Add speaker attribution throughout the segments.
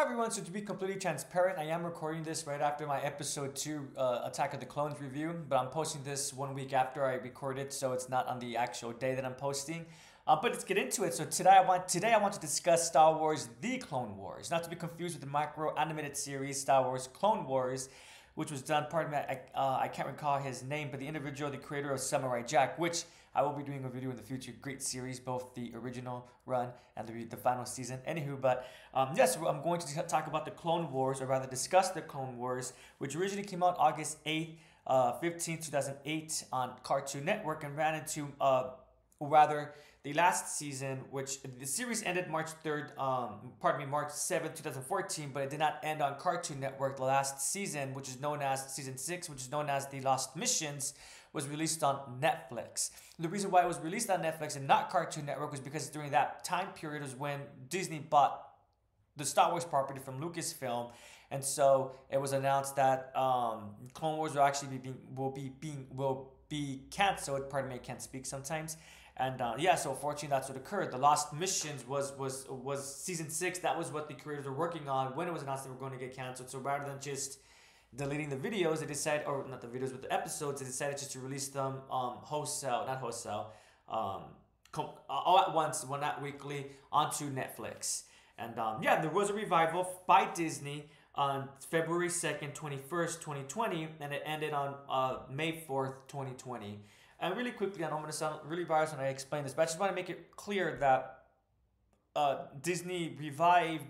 Speaker 1: Hi everyone, so to be completely transparent, I am recording this right after my episode 2 uh, Attack of the Clones review, but I'm posting this one week after I record it, so it's not on the actual day that I'm posting. Uh, but let's get into it. So today I want today I want to discuss Star Wars: The Clone Wars, not to be confused with the micro animated series Star Wars: Clone Wars, which was done. Pardon me, I, uh, I can't recall his name, but the individual, the creator of Samurai Jack, which I will be doing a video in the future. Great series, both the original run and the, the final season. Anywho, but um, yes, I'm going to talk about the Clone Wars, or rather discuss the Clone Wars, which originally came out August 8th, uh, 15, 2008 on Cartoon Network and ran into, uh, rather, the last season, which the series ended March 3rd, um, pardon me, March 7th, 2014, but it did not end on Cartoon Network. The last season, which is known as season 6, which is known as The Lost Missions, was released on Netflix. The reason why it was released on Netflix and not Cartoon Network was because during that time period was when Disney bought the Star Wars property from Lucasfilm, and so it was announced that um, Clone Wars will actually be being will be being will be canceled. Pardon me, I can't speak sometimes. And uh, yeah, so fortunately that's what occurred. The Lost Missions was was was season six. That was what the creators were working on when it was announced they were going to get canceled. So rather than just deleting the videos, they decided, or not the videos, but the episodes, they decided just to release them um, wholesale, not wholesale, um, com- all at once, one not weekly, onto Netflix. And um, yeah, there was a revival by Disney on February 2nd, 21st, 2020, and it ended on uh, May 4th, 2020. And really quickly, and I'm going to sound really biased when I explain this, but I just want to make it clear that uh, Disney revived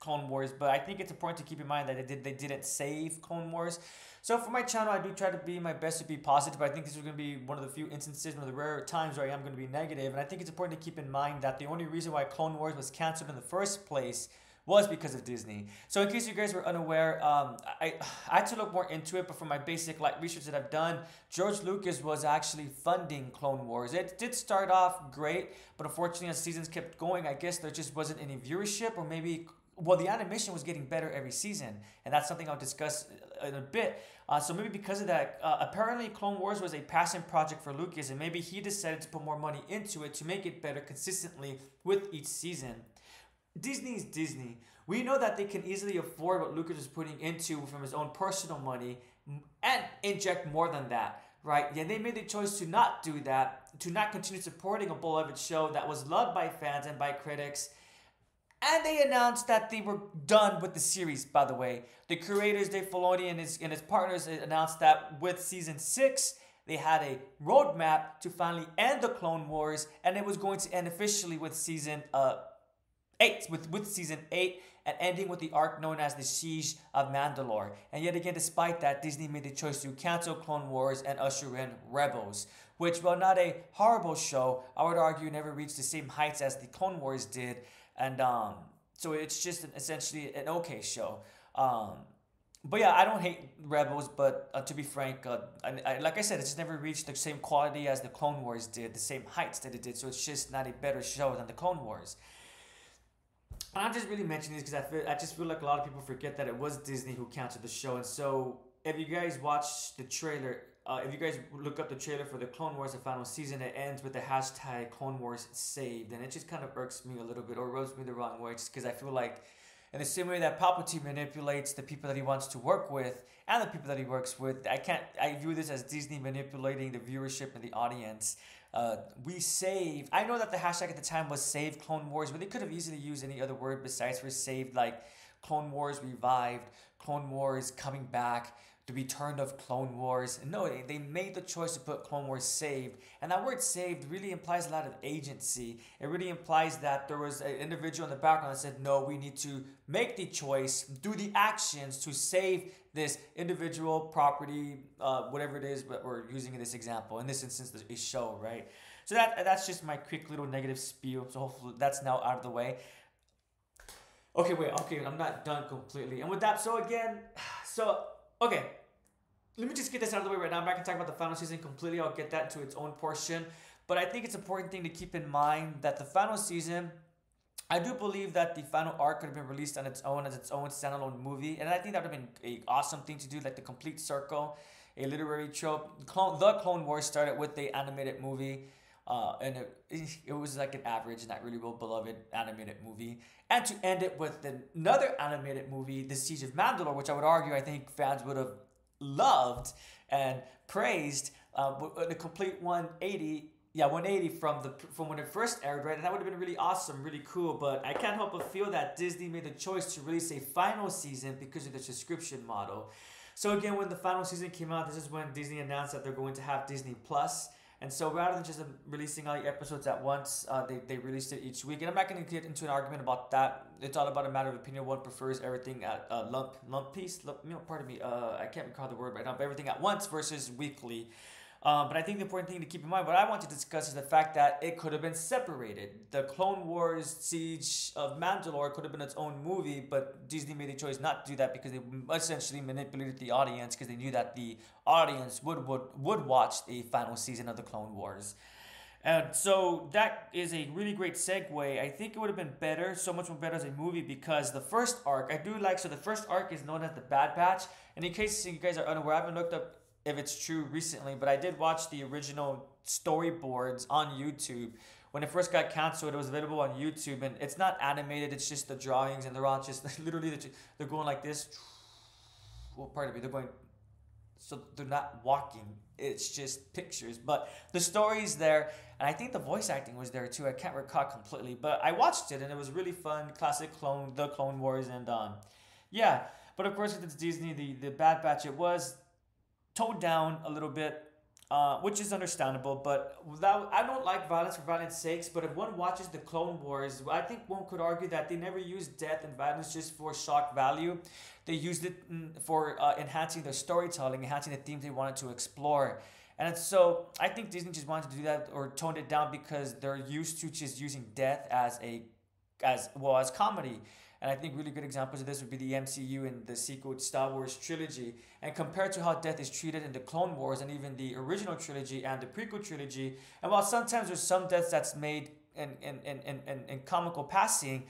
Speaker 1: Clone Wars, but I think it's important to keep in mind that they did they didn't save Clone Wars. So for my channel, I do try to be my best to be positive. But I think this is going to be one of the few instances, one of the rare times where I am going to be negative. And I think it's important to keep in mind that the only reason why Clone Wars was canceled in the first place was because of Disney. So in case you guys were unaware, um, I, I had to look more into it, but from my basic like research that I've done, George Lucas was actually funding Clone Wars. It did start off great, but unfortunately as seasons kept going, I guess there just wasn't any viewership or maybe well, the animation was getting better every season, and that's something I'll discuss in a bit. Uh, so maybe because of that, uh, apparently Clone Wars was a passion project for Lucas, and maybe he decided to put more money into it to make it better consistently with each season. Disney is Disney. We know that they can easily afford what Lucas is putting into from his own personal money and inject more than that, right? Yeah, they made the choice to not do that, to not continue supporting a beloved show that was loved by fans and by critics and they announced that they were done with the series, by the way. The creators, Dave Filoni and his, and his partners announced that with season six, they had a roadmap to finally end the Clone Wars, and it was going to end officially with season uh, eight, with, with season eight, and ending with the arc known as the Siege of Mandalore. And yet again, despite that, Disney made the choice to cancel Clone Wars and usher in Rebels, which, while not a horrible show, I would argue never reached the same heights as the Clone Wars did and um, so it's just an, essentially an okay show. Um, but yeah, I don't hate Rebels, but uh, to be frank, uh, I, I, like I said, it's just never reached the same quality as the Clone Wars did, the same heights that it did. So it's just not a better show than the Clone Wars. And I'm just really mentioning this because I feel I just feel like a lot of people forget that it was Disney who canceled the show. And so if you guys watch the trailer, uh, if you guys look up the trailer for the Clone Wars, the final season, it ends with the hashtag Clone Wars saved, and it just kind of irks me a little bit or rubs me the wrong way, just because I feel like, in the same way that Palpatine manipulates the people that he wants to work with and the people that he works with, I can't. I view this as Disney manipulating the viewership and the audience. Uh, we saved. I know that the hashtag at the time was Save Clone Wars, but they could have easily used any other word besides for saved, like Clone Wars revived, Clone Wars coming back the return of Clone Wars. No, they, made the choice to put Clone Wars saved. And that word saved really implies a lot of agency. It really implies that there was an individual in the background that said, no, we need to make the choice, do the actions to save this individual property, uh, whatever it is but we're using in this example. In this instance, a show, right? So that that's just my quick little negative spiel. So hopefully that's now out of the way. Okay, wait, okay, I'm not done completely. And with that, so again, so okay, let me just get this out of the way right now. I'm not going to talk about the final season completely. I'll get that to its own portion. But I think it's important thing to keep in mind that the final season, I do believe that the final arc could have been released on its own as its own standalone movie. And I think that would have been an awesome thing to do, like the complete circle, a literary trope. Clone, the Clone Wars started with the animated movie. Uh, and it, it was like an average, not really well beloved animated movie. And to end it with another animated movie, The Siege of Mandalore, which I would argue I think fans would have loved and praised, uh, a complete 180 yeah, 180 from the from when it first aired, right? And that would have been really awesome, really cool. But I can't help but feel that Disney made the choice to release a final season because of the subscription model. So again, when the final season came out, this is when Disney announced that they're going to have Disney Plus. And so rather than just releasing all the episodes at once, uh, they, they released it each week. And I'm not going to get into an argument about that. It's all about a matter of opinion. One prefers everything at uh, lump lump piece. Lump, you know, pardon me. Uh, I can't recall the word right now. But everything at once versus weekly. Um, but I think the important thing to keep in mind, what I want to discuss is the fact that it could have been separated. The Clone Wars Siege of Mandalore could have been its own movie, but Disney made the choice not to do that because they essentially manipulated the audience because they knew that the audience would, would, would watch the final season of the Clone Wars. And so that is a really great segue. I think it would have been better, so much more better as a movie because the first arc, I do like, so the first arc is known as the Bad Batch. And in case you guys are unaware, I haven't looked up if it's true recently, but I did watch the original storyboards on YouTube. When it first got canceled, it was available on YouTube, and it's not animated. It's just the drawings, and they're all just literally they're going like this. Well, pardon me, they're going. So they're not walking. It's just pictures, but the story's there, and I think the voice acting was there too. I can't recall completely, but I watched it, and it was really fun. Classic clone, the Clone Wars, and um, yeah. But of course, if it's Disney, the the Bad Batch, it was toned down a little bit, uh, which is understandable. But without, I don't like violence for violence sakes. But if one watches the Clone Wars, I think one could argue that they never used death and violence just for shock value. They used it mm, for uh, enhancing their storytelling, enhancing the themes they wanted to explore. And so I think Disney just wanted to do that or toned it down because they're used to just using death as a as well as comedy. And I think really good examples of this would be the MCU and the sequel Star Wars trilogy. And compared to how death is treated in the Clone Wars and even the original trilogy and the prequel trilogy, and while sometimes there's some deaths that's made in, in, in, in, in comical passing,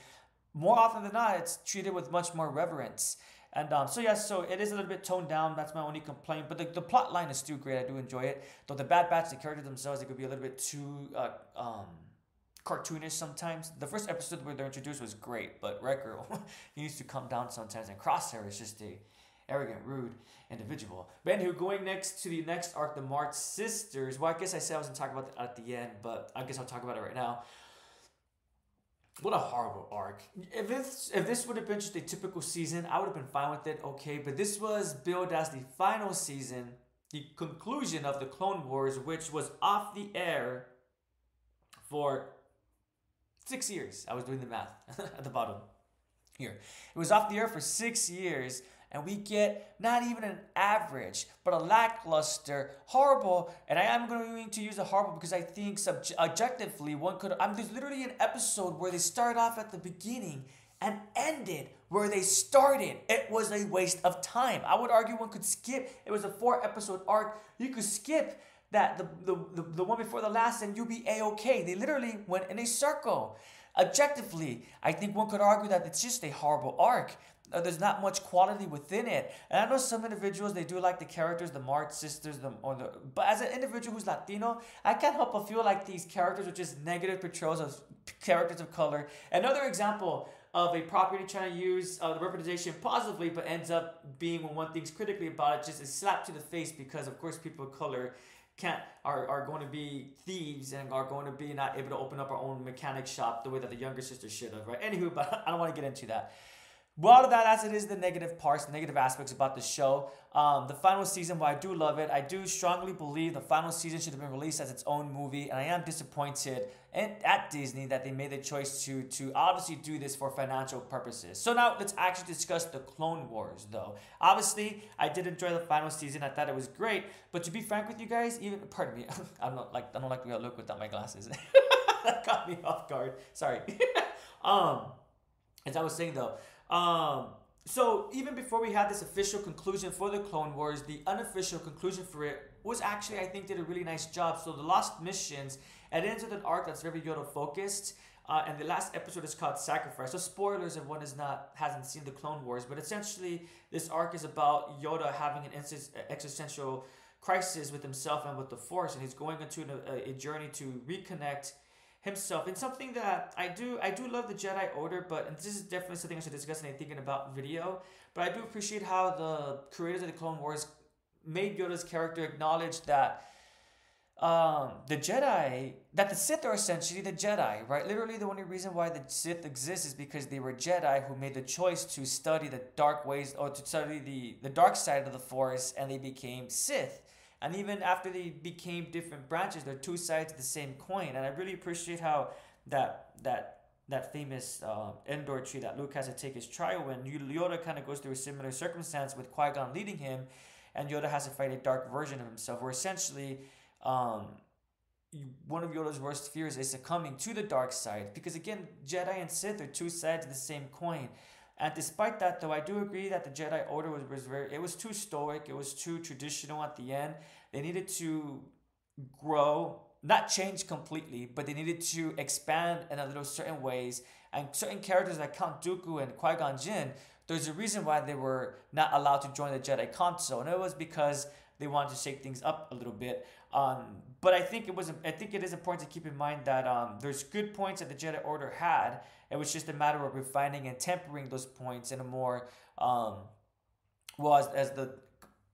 Speaker 1: more often than not, it's treated with much more reverence. And um, so yes, so it is a little bit toned down. That's my only complaint. But the, the plot line is still great. I do enjoy it. Though the Bad Batch, the characters themselves, they could be a little bit too uh, um, cartoonish sometimes. The first episode where they're introduced was great, but Wrecker, he needs to come down sometimes. And Crosshair is just a arrogant, rude individual. But anywho, going next to the next arc, the Martez Sisters. Well, I guess I said I was gonna talk about that at the end, but I guess I'll talk about it right now. What a horrible arc. If this if this would have been just a typical season, I would have been fine with it, okay. But this was billed as the final season, the conclusion of the Clone Wars, which was off the air for Six years. I was doing the math at the bottom here. It was off the air for six years, and we get not even an average, but a lackluster, horrible. And I am going to use a horrible because I think sub- objectively one could. I'm there's literally an episode where they start off at the beginning and ended where they started. It was a waste of time. I would argue one could skip. It was a four episode arc. You could skip that the, the, the, the one before the last and you'll be a-okay. They literally went in a circle. Objectively, I think one could argue that it's just a horrible arc. Uh, there's not much quality within it. And I know some individuals they do like the characters, the Mart sisters, the or the but as an individual who's Latino, I can't help but feel like these characters are just negative portrayals of characters of color. Another example of a property trying to use uh, the representation positively, but ends up being when one thinks critically about it, just a slap to the face because of course people of color can't are, are going to be thieves and are going to be not able to open up our own mechanic shop the way that the younger sister should have, right? Anywho, but I don't want to get into that. Well, that as it is the negative parts, the negative aspects about the show. Um, the final season, while I do love it, I do strongly believe the final season should have been released as its own movie, and I am disappointed at Disney that they made the choice to to obviously do this for financial purposes. So now let's actually discuss the Clone Wars, though. Obviously, I did enjoy the final season. I thought it was great, but to be frank with you guys, even pardon me, I'm not like I don't like the look without my glasses. that caught me off guard. Sorry. um, as I was saying though. Um, so even before we had this official conclusion for the Clone Wars, the unofficial conclusion for it was actually I think did a really nice job. So the Lost Missions, it ends with an arc that's very Yoda focused. Uh, and the last episode is called Sacrifice. So spoilers if one is not hasn't seen the Clone Wars, but essentially this arc is about Yoda having an existential crisis with himself and with the Force, and he's going into a, a journey to reconnect himself And something that I do I do love the Jedi Order, but and this is definitely something I should discuss in a thinking about video. But I do appreciate how the creators of the Clone Wars made Yoda's character acknowledge that um, the Jedi, that the Sith are essentially the Jedi, right? Literally, the only reason why the Sith exists is because they were Jedi who made the choice to study the dark ways or to study the, the dark side of the Force and they became Sith. And even after they became different branches, they're two sides of the same coin. And I really appreciate how that that that famous uh, Endor tree that Luke has to take his trial when Yoda kind of goes through a similar circumstance with Qui Gon leading him, and Yoda has to fight a dark version of himself, where essentially um, one of Yoda's worst fears is succumbing to the dark side. Because again, Jedi and Sith are two sides of the same coin. And despite that, though, I do agree that the Jedi Order was, was very, it was too stoic, it was too traditional at the end. They needed to grow, not change completely, but they needed to expand in a little certain ways. And certain characters like Count Dooku and Qui Gon Jinn, there's a reason why they were not allowed to join the Jedi Council, and it was because they wanted to shake things up a little bit. Um, but I think it was I think it is important to keep in mind that um, there's good points that the Jedi Order had. It was just a matter of refining and tempering those points in a more um, well as, as the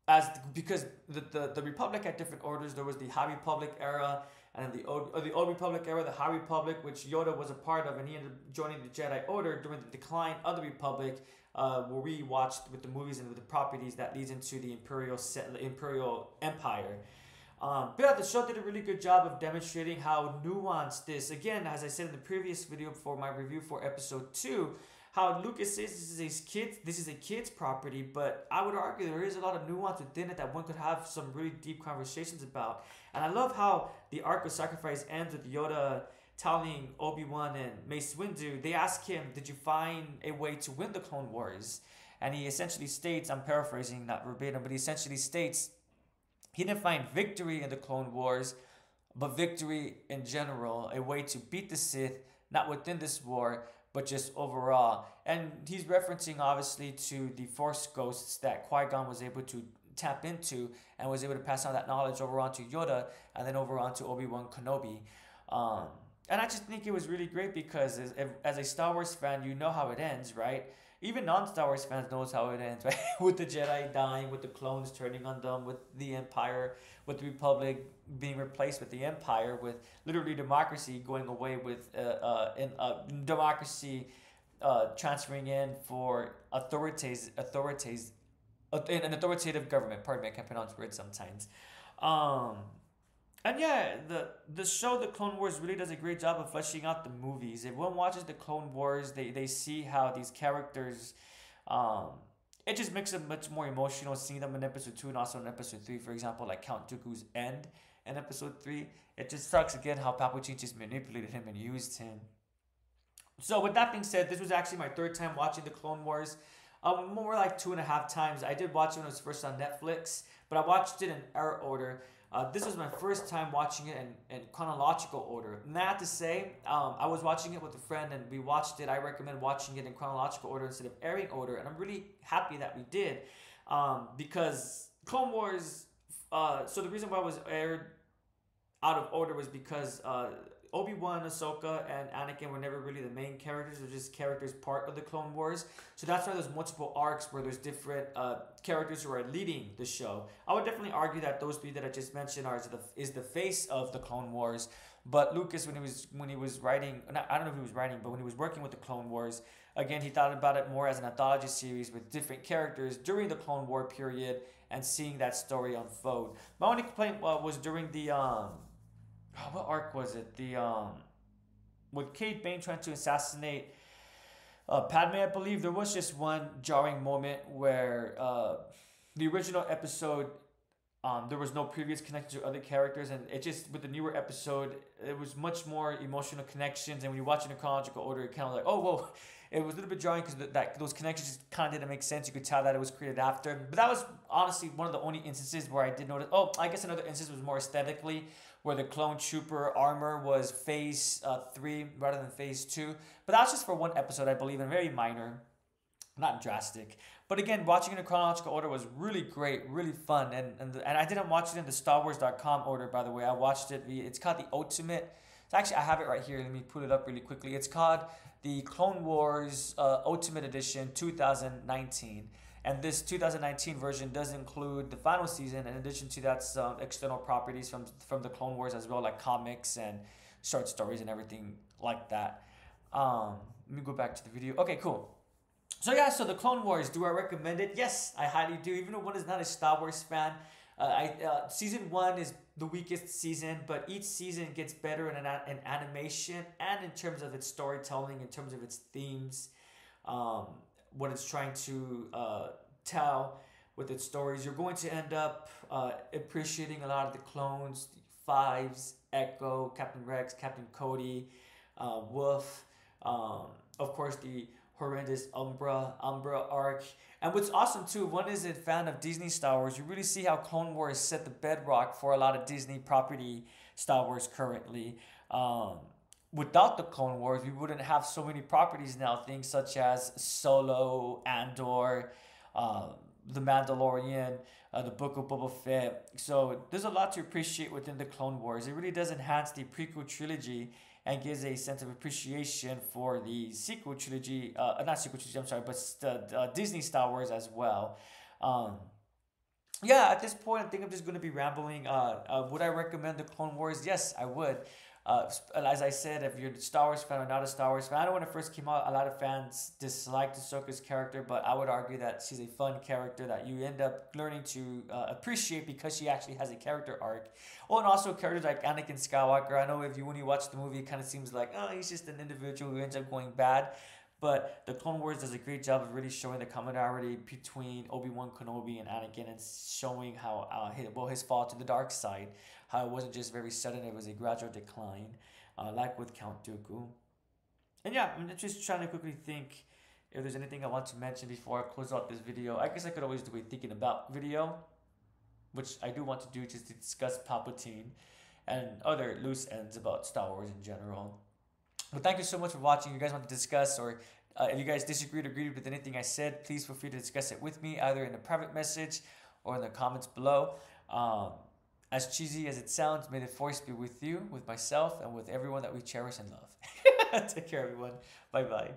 Speaker 1: as because the, the, the Republic had different orders. There was the High Republic era and the old the Old Republic era, the High Republic, which Yoda was a part of, and he ended up joining the Jedi Order during the decline of the Republic uh, where we watched with the movies and with the properties that leads into the imperial imperial empire. Um, but the show did a really good job of demonstrating how nuanced this. Again, as I said in the previous video for my review for episode two, how Lucas says this is a kids, this is a kids property, but I would argue there is a lot of nuance within it that one could have some really deep conversations about. And I love how the arc of sacrifice ends with Yoda telling Obi-Wan and Mace Windu, they ask him, did you find a way to win the Clone Wars? And he essentially states, I'm paraphrasing, not verbatim, but he essentially states he didn't find victory in the Clone Wars, but victory in general, a way to beat the Sith, not within this war, but just overall. And he's referencing obviously to the Force ghosts that Qui Gon was able to tap into and was able to pass on that knowledge over onto Yoda and then over onto Obi Wan Kenobi. Um, and I just think it was really great because as, as a Star Wars fan, you know how it ends, right? Even non-Star Wars fans knows how it ends, right? with the Jedi dying, with the clones turning on them, with the Empire, with the Republic being replaced with the Empire, with literally democracy going away, with uh, uh, in, uh, democracy uh, transferring in for authorities, authorities, uh, an authoritative government. Pardon me, I can't pronounce words sometimes. Um, and yeah, the the show The Clone Wars really does a great job of fleshing out the movies. If one watches The Clone Wars, they, they see how these characters um it just makes it much more emotional seeing them in episode two and also in episode three, for example, like Count Dooku's end in episode three. It just sucks again how Palpatine just manipulated him and used him. So with that being said, this was actually my third time watching the Clone Wars. Um, more like two and a half times. I did watch it when it was first on Netflix, but I watched it in error order. Uh, this was my first time watching it in, in chronological order. Not to say, um, I was watching it with a friend and we watched it. I recommend watching it in chronological order instead of airing order, and I'm really happy that we did um, because Clone Wars. Uh, so the reason why it was aired out of order was because uh, Obi Wan, Ahsoka, and Anakin were never really the main characters; they're just characters part of the Clone Wars. So that's why there's multiple arcs where there's different uh, characters who are leading the show. I would definitely argue that those three that I just mentioned are the is the face of the Clone Wars. But Lucas, when he was when he was writing, I don't know if he was writing, but when he was working with the Clone Wars, again he thought about it more as an anthology series with different characters during the Clone War period and seeing that story unfold. My only complaint uh, was during the um what arc was it? The um, with Cad Bane trying to assassinate uh, Padme, I believe there was just one jarring moment where uh, the original episode. Um, there was no previous connection to other characters, and it just with the newer episode, it was much more emotional connections. And when you watch it in chronological order, it kind of like, oh, whoa, it was a little bit jarring because that those connections just kind of didn't make sense. You could tell that it was created after, but that was honestly one of the only instances where I did notice. Oh, I guess another instance was more aesthetically where the clone trooper armor was phase uh, three rather than phase two. But that was just for one episode, I believe, and very minor. not drastic. But again, watching it in chronological order was really great, really fun, and and, the, and I didn't watch it in the StarWars.com order, by the way. I watched it. It's called the Ultimate. It's actually I have it right here. Let me pull it up really quickly. It's called the Clone Wars uh, Ultimate Edition 2019. And this 2019 version does include the final season. In addition to that, some external properties from from the Clone Wars as well, like comics and short stories and everything like that. Um, let me go back to the video. Okay, cool. So yeah, so the Clone Wars, do I recommend it? Yes, I highly do. Even though one is not a Star Wars fan, uh, I uh, season one is the weakest season, but each season gets better in, an, in animation and in terms of its storytelling, in terms of its themes, um, what it's trying to uh, tell with its stories. You're going to end up uh, appreciating a lot of the clones, the Fives, Echo, Captain Rex, Captain Cody, uh, Wolf. Um, of course, the horrendous Umbara, Umbara arc. And what's awesome too, one is a fan of Disney Star Wars. You really see how Clone Wars set the bedrock for a lot of Disney property Star Wars currently. Um, without the Clone Wars, we wouldn't have so many properties now. Things such as Solo, Andor, uh, The Mandalorian, uh, the Book of Boba Fett. So there's a lot to appreciate within the Clone Wars. It really does enhance the prequel trilogy and gives a sense of appreciation for the sequel trilogy, uh, not sequel trilogy, I'm sorry, but the uh, Disney Star Wars as well. Um, yeah, at this point, I think I'm just going to be rambling. Uh, uh, would I recommend the Clone Wars? Yes, I would. Uh, as I said, if you're a Star Wars fan or not a Star Wars fan, I know when it first came out, a lot of fans disliked Ahsoka's character, but I would argue that she's a fun character that you end up learning to uh, appreciate because she actually has a character arc. Oh, and also characters like Anakin Skywalker. I know if you when you watch the movie, it kind of seems like oh, he's just an individual who ends up going bad. But the Clone Wars does a great job of really showing the camaraderie between Obi Wan Kenobi and Anakin, and showing how uh, his, well his fall to the dark side, how it wasn't just very sudden; it was a gradual decline, uh, like with Count Dooku. And yeah, I'm just trying to quickly think if there's anything I want to mention before I close out this video. I guess I could always do a thinking about video, which I do want to do just to discuss Palpatine and other loose ends about Star Wars in general. But thank you so much for watching. If you guys want to discuss or uh, if you guys disagreed or agreed with anything I said, please feel free to discuss it with me either in a private message or in the comments below. Um, as cheesy as it sounds, may the force be with you, with myself, and with everyone that we cherish and love. Take care, everyone. Bye bye.